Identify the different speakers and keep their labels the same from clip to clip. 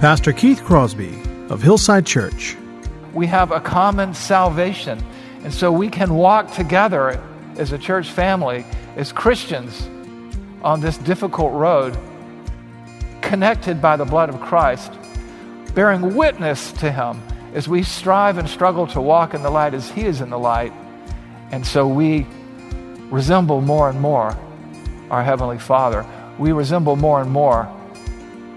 Speaker 1: Pastor Keith Crosby of Hillside Church.
Speaker 2: We have a common salvation, and so we can walk together as a church family, as Christians, on this difficult road, connected by the blood of Christ, bearing witness to Him as we strive and struggle to walk in the light as He is in the light. And so we resemble more and more our Heavenly Father. We resemble more and more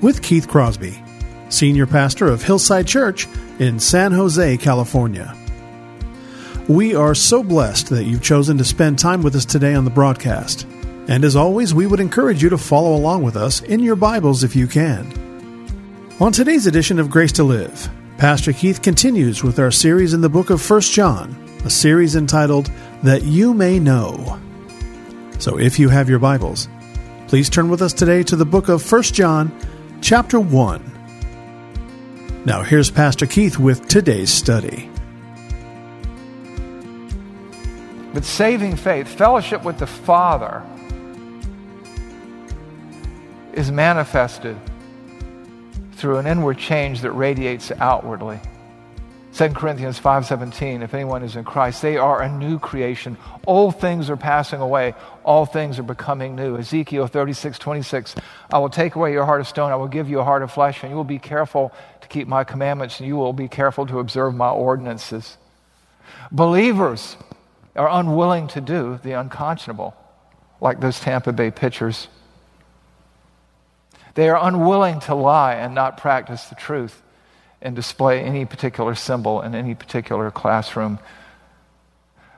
Speaker 1: with Keith Crosby, Senior Pastor of Hillside Church in San Jose, California. We are so blessed that you've chosen to spend time with us today on the broadcast. And as always, we would encourage you to follow along with us in your Bibles if you can. On today's edition of Grace to Live, Pastor Keith continues with our series in the book of 1 John, a series entitled That You May Know. So if you have your Bibles, please turn with us today to the book of 1 John, chapter 1. Now here's Pastor Keith with today's study.
Speaker 2: But saving faith, fellowship with the Father, is manifested through an inward change that radiates outwardly. 2 Corinthians 5:17 if anyone is in Christ they are a new creation. Old things are passing away. All things are becoming new. Ezekiel 36:26 I will take away your heart of stone. I will give you a heart of flesh and you will be careful to keep my commandments and you will be careful to observe my ordinances. Believers are unwilling to do the unconscionable like those Tampa Bay pitchers. They are unwilling to lie and not practice the truth and display any particular symbol in any particular classroom.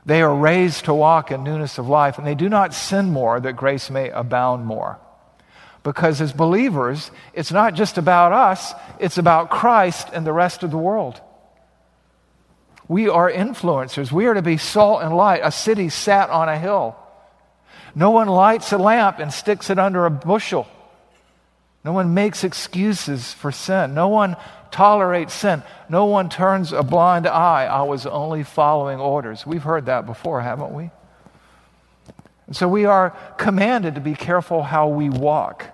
Speaker 2: They are raised to walk in newness of life, and they do not sin more that grace may abound more. Because as believers, it's not just about us, it's about Christ and the rest of the world. We are influencers. We are to be salt and light, a city sat on a hill. No one lights a lamp and sticks it under a bushel. No one makes excuses for sin. No one tolerates sin. No one turns a blind eye. I was only following orders. We've heard that before, haven't we? And so we are commanded to be careful how we walk.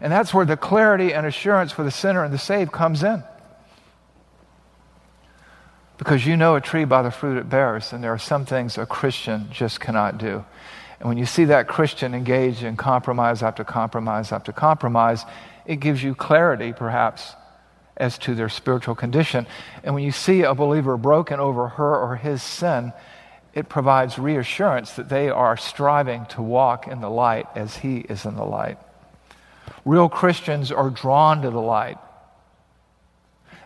Speaker 2: And that's where the clarity and assurance for the sinner and the saved comes in. Because you know a tree by the fruit it bears, and there are some things a Christian just cannot do. And when you see that Christian engage in compromise after compromise after compromise, it gives you clarity, perhaps, as to their spiritual condition. And when you see a believer broken over her or his sin, it provides reassurance that they are striving to walk in the light as he is in the light. Real Christians are drawn to the light.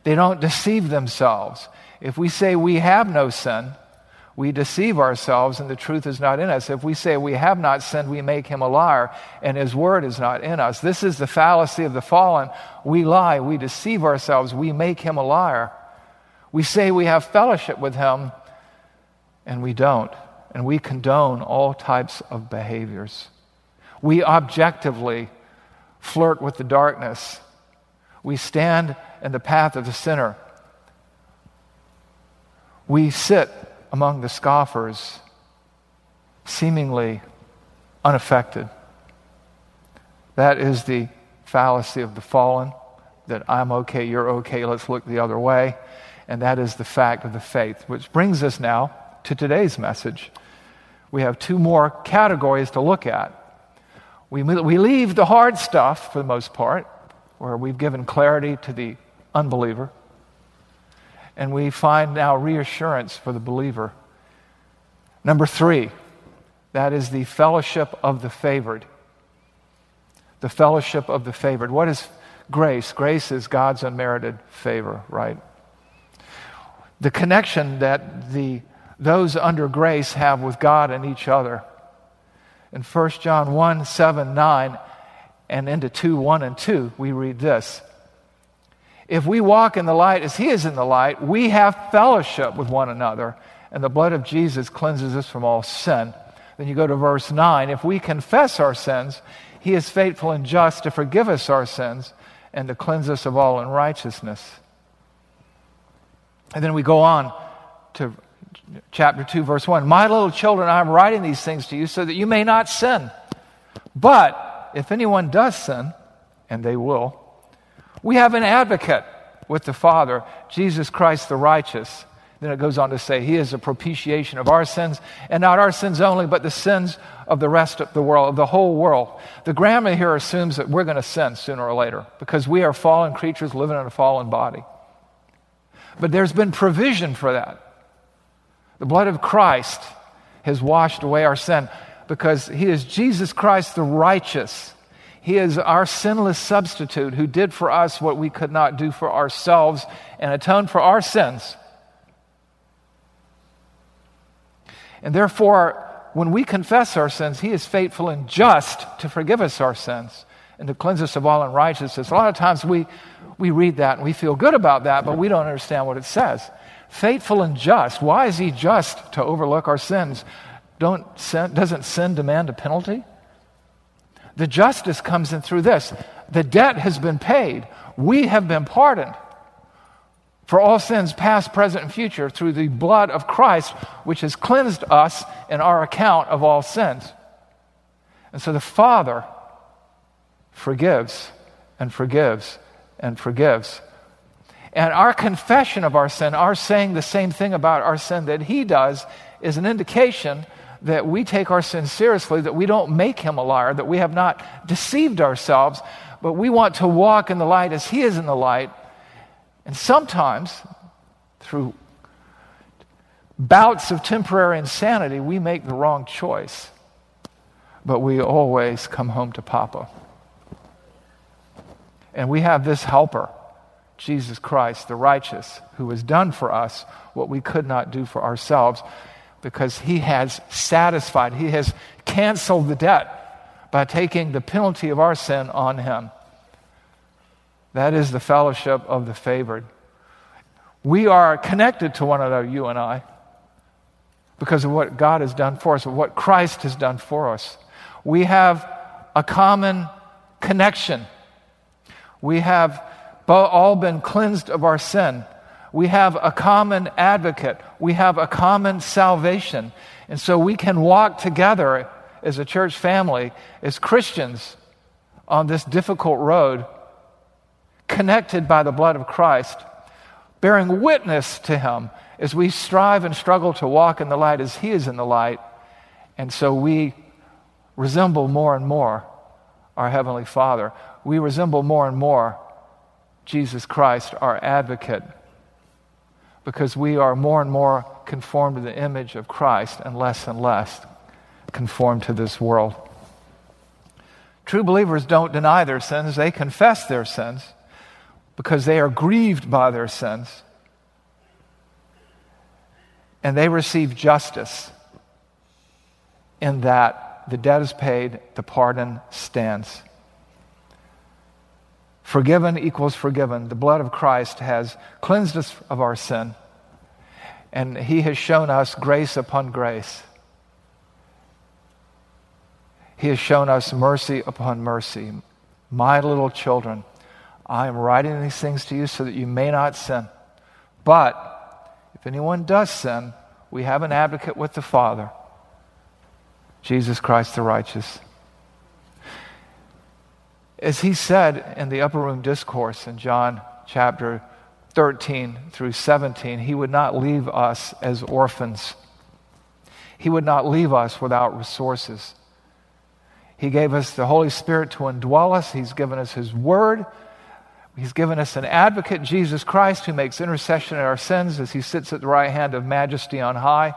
Speaker 2: They don't deceive themselves. If we say we have no sin, we deceive ourselves and the truth is not in us. If we say we have not sinned, we make him a liar and his word is not in us. This is the fallacy of the fallen. We lie, we deceive ourselves, we make him a liar. We say we have fellowship with him and we don't. And we condone all types of behaviors. We objectively flirt with the darkness. We stand in the path of the sinner. We sit among the scoffers, seemingly unaffected. That is the fallacy of the fallen that I'm okay, you're okay, let's look the other way. And that is the fact of the faith, which brings us now to today's message. We have two more categories to look at. We, we leave the hard stuff for the most part, where we've given clarity to the unbeliever, and we find now reassurance for the believer. Number three, that is the fellowship of the favored. The fellowship of the favored. What is grace? Grace is God's unmerited favor, right? The connection that the, those under grace have with God and each other. In 1 John 1 7, 9, and into 2 1 and 2, we read this. If we walk in the light as He is in the light, we have fellowship with one another, and the blood of Jesus cleanses us from all sin. Then you go to verse 9. If we confess our sins, He is faithful and just to forgive us our sins and to cleanse us of all unrighteousness. And then we go on to chapter 2, verse 1. My little children, I am writing these things to you so that you may not sin. But if anyone does sin, and they will, we have an advocate with the Father, Jesus Christ the righteous. Then it goes on to say, He is a propitiation of our sins, and not our sins only, but the sins of the rest of the world, of the whole world. The grammar here assumes that we're going to sin sooner or later because we are fallen creatures living in a fallen body. But there's been provision for that. The blood of Christ has washed away our sin because He is Jesus Christ the righteous. He is our sinless substitute who did for us what we could not do for ourselves and atoned for our sins. And therefore, when we confess our sins, He is faithful and just to forgive us our sins and to cleanse us of all unrighteousness. A lot of times we, we read that and we feel good about that, but we don't understand what it says. Faithful and just. Why is He just to overlook our sins? Don't sin, doesn't sin demand a penalty? The justice comes in through this the debt has been paid, we have been pardoned for all sins, past, present, and future, through the blood of Christ, which has cleansed us in our account of all sins. And so the Father forgives and forgives and forgives. And our confession of our sin, our saying the same thing about our sin that He does, is an indication that we take our sin seriously, that we don't make Him a liar, that we have not deceived ourselves, but we want to walk in the light as He is in the light and sometimes, through bouts of temporary insanity, we make the wrong choice. But we always come home to Papa. And we have this helper, Jesus Christ, the righteous, who has done for us what we could not do for ourselves because he has satisfied, he has canceled the debt by taking the penalty of our sin on him. That is the fellowship of the favored. We are connected to one another, you and I, because of what God has done for us, of what Christ has done for us. We have a common connection. We have all been cleansed of our sin. We have a common advocate. We have a common salvation. And so we can walk together as a church family, as Christians, on this difficult road connected by the blood of Christ, bearing witness to Him as we strive and struggle to walk in the light as He is in the light. And so we resemble more and more our Heavenly Father. We resemble more and more Jesus Christ, our advocate, because we are more and more conformed to the image of Christ and less and less conformed to this world. True believers don't deny their sins, they confess their sins because they are grieved by their sins and they receive justice in that the debt is paid, the pardon stands. Forgiven equals forgiven. The blood of Christ has cleansed us of our sin, and He has shown us grace upon grace. He has shown us mercy upon mercy. My little children, I am writing these things to you so that you may not sin. But if anyone does sin, we have an advocate with the Father, Jesus Christ the righteous. As he said in the upper room discourse in John chapter 13 through 17, he would not leave us as orphans. He would not leave us without resources. He gave us the Holy Spirit to indwell us. He's given us His Word. He's given us an advocate, Jesus Christ, who makes intercession in our sins as He sits at the right hand of majesty on high.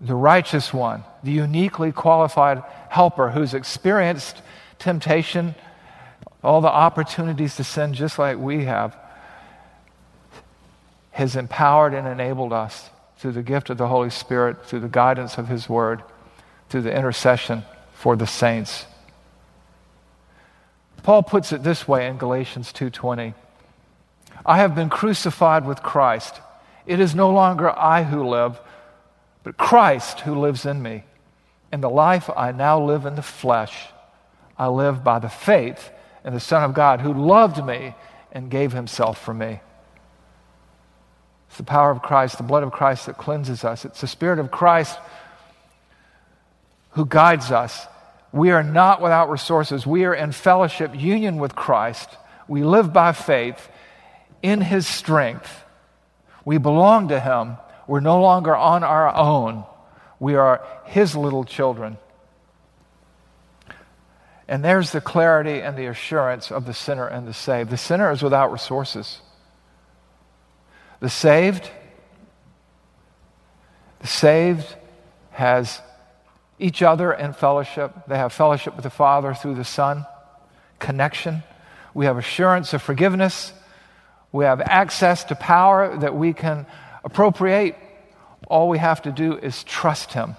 Speaker 2: The righteous one, the uniquely qualified helper who's experienced temptation all the opportunities to sin just like we have, has empowered and enabled us through the gift of the Holy Spirit, through the guidance of His Word, through the intercession for the saints. Paul puts it this way in Galatians 2:20. I have been crucified with Christ. It is no longer I who live, but Christ who lives in me. In the life I now live in the flesh, I live by the faith in the Son of God who loved me and gave himself for me. It's the power of Christ, the blood of Christ that cleanses us. It's the Spirit of Christ who guides us. We are not without resources. We are in fellowship, union with Christ. We live by faith in His strength. We belong to Him. We're no longer on our own. We are His little children. And there's the clarity and the assurance of the sinner and the saved. The sinner is without resources. The saved, the saved has each other in fellowship. They have fellowship with the Father through the Son, connection. We have assurance of forgiveness. We have access to power that we can appropriate. All we have to do is trust Him.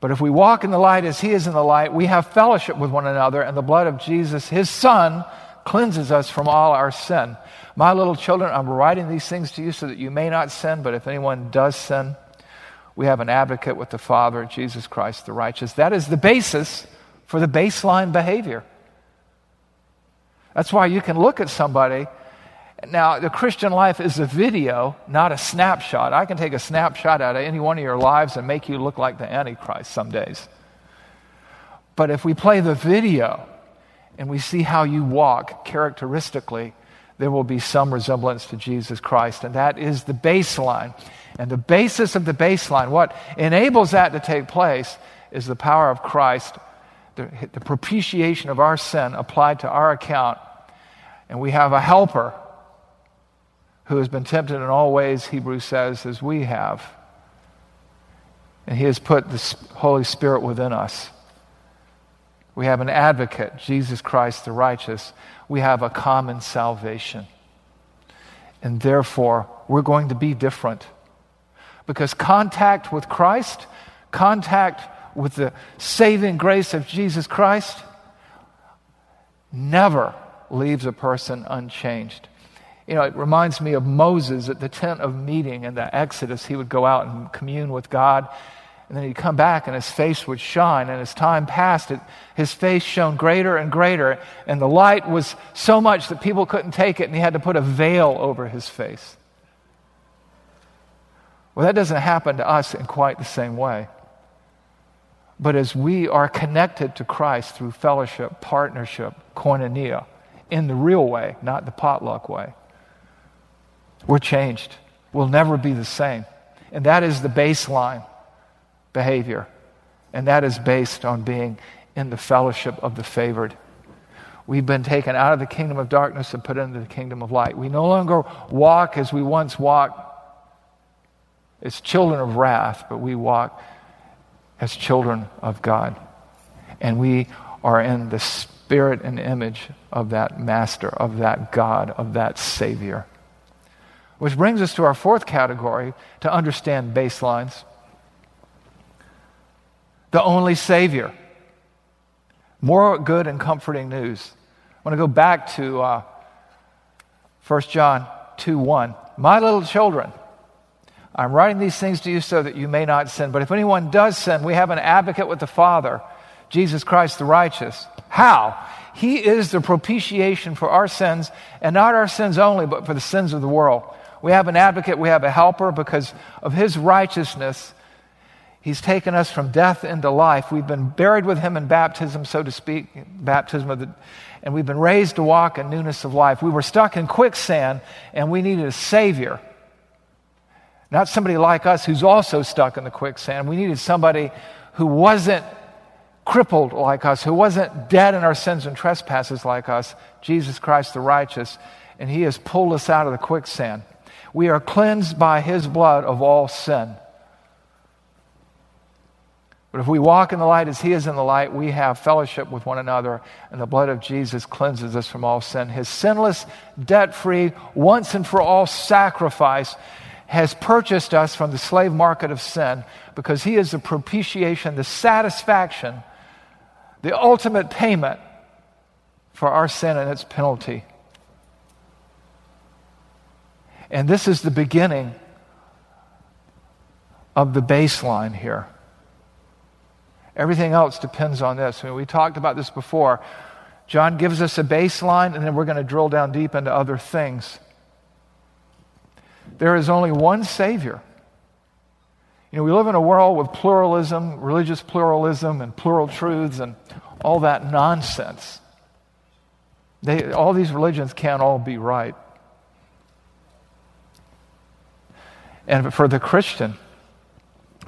Speaker 2: But if we walk in the light as He is in the light, we have fellowship with one another, and the blood of Jesus, His Son, cleanses us from all our sin. My little children, I'm writing these things to you so that you may not sin, but if anyone does sin, we have an advocate with the Father, Jesus Christ the righteous. That is the basis for the baseline behavior. That's why you can look at somebody now, the Christian life is a video, not a snapshot. I can take a snapshot out of any one of your lives and make you look like the Antichrist some days. But if we play the video and we see how you walk characteristically, there will be some resemblance to Jesus Christ. And that is the baseline. And the basis of the baseline, what enables that to take place, is the power of Christ, the, the propitiation of our sin applied to our account. And we have a helper who has been tempted in all ways, Hebrews says, as we have. And he has put the Holy Spirit within us. We have an advocate, Jesus Christ the righteous. We have a common salvation. And therefore, we're going to be different. Because contact with Christ, contact with the saving grace of Jesus Christ, never leaves a person unchanged. You know, it reminds me of Moses at the tent of meeting in the Exodus. He would go out and commune with God, and then he'd come back and his face would shine. And as time passed, it, his face shone greater and greater, and the light was so much that people couldn't take it, and he had to put a veil over his face. Well, that doesn't happen to us in quite the same way. But as we are connected to Christ through fellowship, partnership, koinonia, in the real way, not the potluck way, we're changed. We'll never be the same. And that is the baseline behavior. And that is based on being in the fellowship of the favored. We've been taken out of the kingdom of darkness and put into the kingdom of light. We no longer walk as we once walked as children of wrath, but we walk as children of God. And we are in the spirit and image of that master, of that God, of that Savior. Which brings us to our fourth category to understand baselines the only Savior. More good and comforting news. I want to go back to uh, 1 John 2 1. My little children, I'm writing these things to you so that you may not sin. But if anyone does sin, we have an advocate with the Father, Jesus Christ the righteous. How? He is the propitiation for our sins, and not our sins only, but for the sins of the world. We have an advocate, we have a helper because of his righteousness. He's taken us from death into life. We've been buried with him in baptism, so to speak, baptism of the, and we've been raised to walk in newness of life. We were stuck in quicksand, and we needed a Savior. Not somebody like us who's also stuck in the quicksand. We needed somebody who wasn't crippled like us, who wasn't dead in our sins and trespasses like us, Jesus Christ the righteous, and He has pulled us out of the quicksand. We are cleansed by His blood of all sin. But if we walk in the light as He is in the light, we have fellowship with one another, and the blood of Jesus cleanses us from all sin. His sinless, debt free, once and for all sacrifice has purchased us from the slave market of sin because he is the propitiation, the satisfaction, the ultimate payment for our sin and its penalty. And this is the beginning of the baseline here. Everything else depends on this. I mean, we talked about this before. John gives us a baseline, and then we're going to drill down deep into other things. There is only one Savior. You know, we live in a world with pluralism, religious pluralism, and plural truths, and all that nonsense. They, all these religions can't all be right. And for the Christian,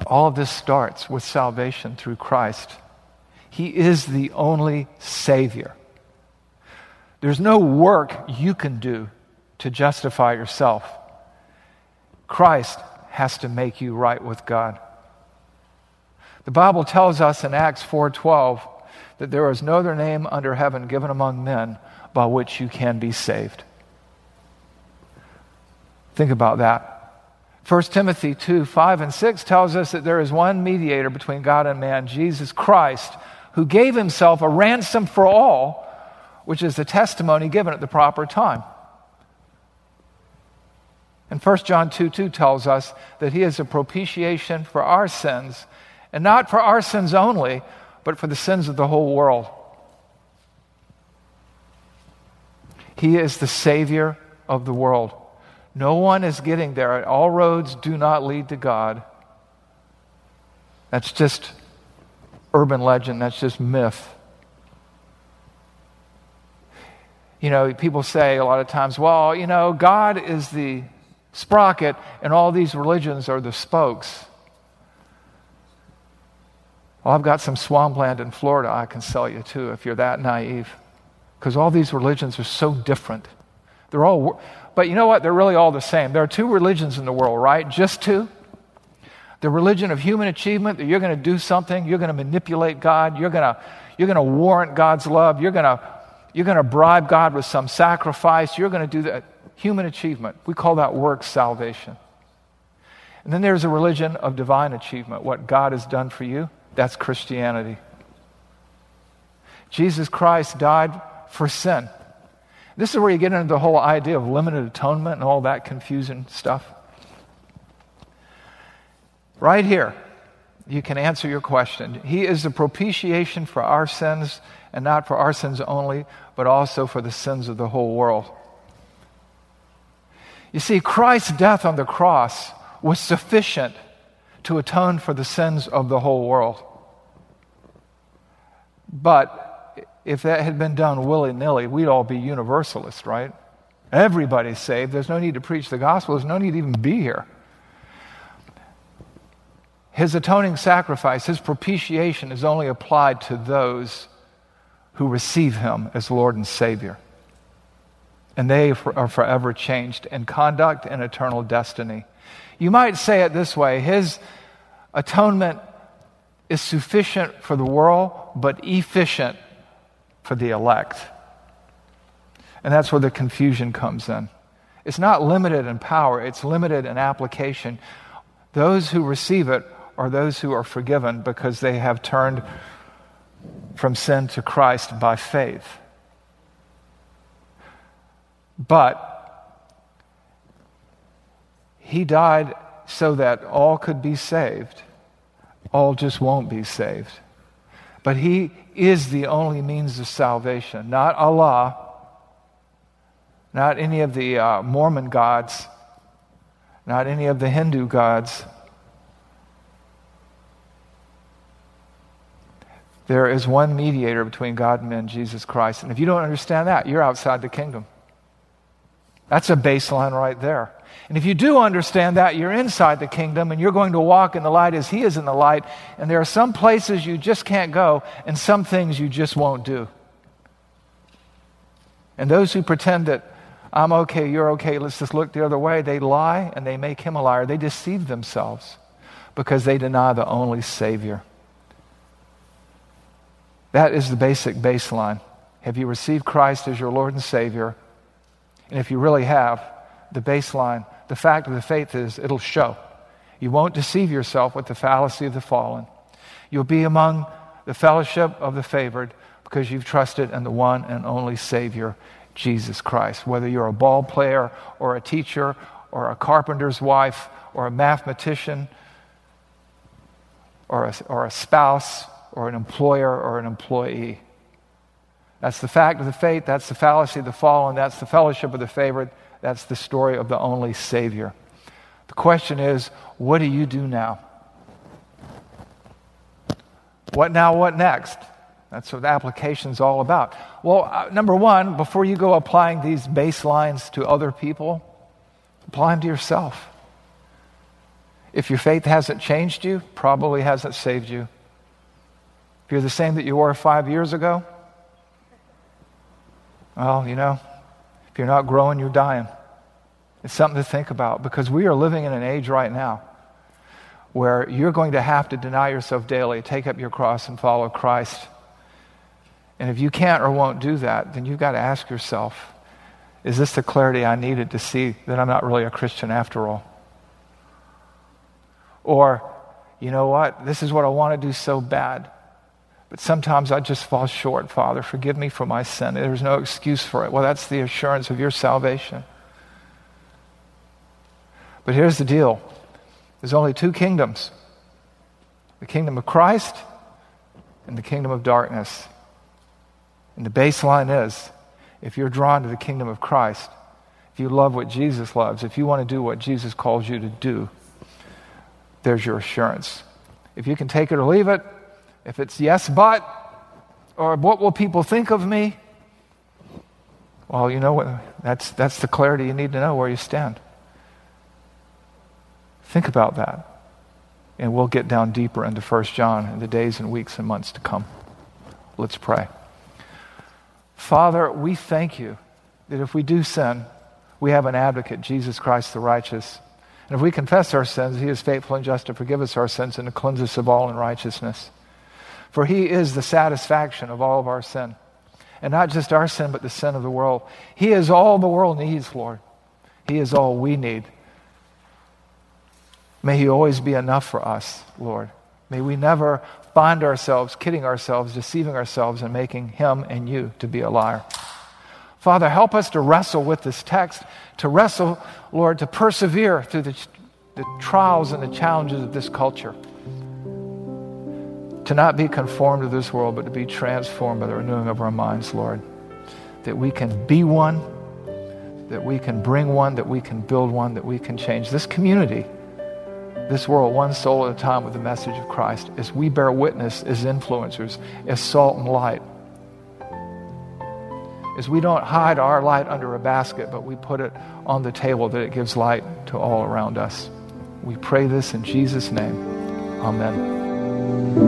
Speaker 2: all of this starts with salvation through Christ. He is the only Savior. There's no work you can do to justify yourself. Christ has to make you right with God. The Bible tells us in Acts 4:12 that there is no other name under heaven given among men by which you can be saved. Think about that. 1 Timothy 2 5 and 6 tells us that there is one mediator between God and man, Jesus Christ, who gave himself a ransom for all, which is the testimony given at the proper time. And 1 John 2 2 tells us that he is a propitiation for our sins, and not for our sins only, but for the sins of the whole world. He is the Savior of the world. No one is getting there. All roads do not lead to God. That's just urban legend, that's just myth. You know, people say a lot of times, well, you know, God is the sprocket, and all these religions are the spokes. Well, I've got some swampland in Florida I can sell you too if you're that naive. Because all these religions are so different. They're all, but you know what? They're really all the same. There are two religions in the world, right? Just two. The religion of human achievement that you're going to do something, you're going to manipulate God, you're going to, you're going to warrant God's love, you're going to, you're going to bribe God with some sacrifice, you're going to do that human achievement. We call that work salvation. And then there's a religion of divine achievement. What God has done for you, that's Christianity. Jesus Christ died for sin. This is where you get into the whole idea of limited atonement and all that confusing stuff. Right here, you can answer your question. He is the propitiation for our sins, and not for our sins only, but also for the sins of the whole world. You see, Christ's death on the cross was sufficient to atone for the sins of the whole world. But if that had been done willy nilly, we'd all be universalists, right? Everybody's saved. There's no need to preach the gospel. There's no need to even be here. His atoning sacrifice, his propitiation, is only applied to those who receive him as Lord and Savior and they are forever changed in conduct and eternal destiny. You might say it this way His atonement is sufficient for the world, but efficient for the elect. And that's where the confusion comes in. It's not limited in power, it's limited in application. Those who receive it are those who are forgiven because they have turned from sin to Christ by faith. But he died so that all could be saved, all just won't be saved. But He is the only means of salvation, not Allah, not any of the uh, Mormon gods, not any of the Hindu gods. There is one mediator between God and men, Jesus Christ. And if you don't understand that, you're outside the kingdom. That's a baseline right there. And if you do understand that, you're inside the kingdom and you're going to walk in the light as He is in the light. And there are some places you just can't go and some things you just won't do. And those who pretend that I'm okay, you're okay, let's just look the other way, they lie and they make Him a liar. They deceive themselves because they deny the only Savior. That is the basic baseline. Have you received Christ as your Lord and Savior? And if you really have, the baseline, the fact of the faith is it'll show. You won't deceive yourself with the fallacy of the fallen. You'll be among the fellowship of the favored because you've trusted in the one and only Savior, Jesus Christ. Whether you're a ball player or a teacher or a carpenter's wife or a mathematician or a, or a spouse or an employer or an employee. That's the fact of the faith. That's the fallacy of the fallen. That's the fellowship of the favored. That's the story of the only Savior. The question is what do you do now? What now, what next? That's what application is all about. Well, uh, number one, before you go applying these baselines to other people, apply them to yourself. If your faith hasn't changed you, probably hasn't saved you. If you're the same that you were five years ago, well, you know, if you're not growing, you're dying. It's something to think about because we are living in an age right now where you're going to have to deny yourself daily, take up your cross, and follow Christ. And if you can't or won't do that, then you've got to ask yourself is this the clarity I needed to see that I'm not really a Christian after all? Or, you know what? This is what I want to do so bad. But sometimes I just fall short, Father. Forgive me for my sin. There's no excuse for it. Well, that's the assurance of your salvation. But here's the deal there's only two kingdoms the kingdom of Christ and the kingdom of darkness. And the baseline is if you're drawn to the kingdom of Christ, if you love what Jesus loves, if you want to do what Jesus calls you to do, there's your assurance. If you can take it or leave it, if it's yes, but, or what will people think of me? Well, you know what? That's, that's the clarity you need to know where you stand. Think about that. And we'll get down deeper into 1 John in the days and weeks and months to come. Let's pray. Father, we thank you that if we do sin, we have an advocate, Jesus Christ the righteous. And if we confess our sins, he is faithful and just to forgive us our sins and to cleanse us of all unrighteousness. For he is the satisfaction of all of our sin. And not just our sin, but the sin of the world. He is all the world needs, Lord. He is all we need. May he always be enough for us, Lord. May we never find ourselves kidding ourselves, deceiving ourselves, and making him and you to be a liar. Father, help us to wrestle with this text, to wrestle, Lord, to persevere through the, the trials and the challenges of this culture to not be conformed to this world, but to be transformed by the renewing of our minds, Lord. That we can be one, that we can bring one, that we can build one, that we can change this community, this world, one soul at a time with the message of Christ, as we bear witness as influencers, as salt and light. As we don't hide our light under a basket, but we put it on the table that it gives light to all around us. We pray this in Jesus' name. Amen.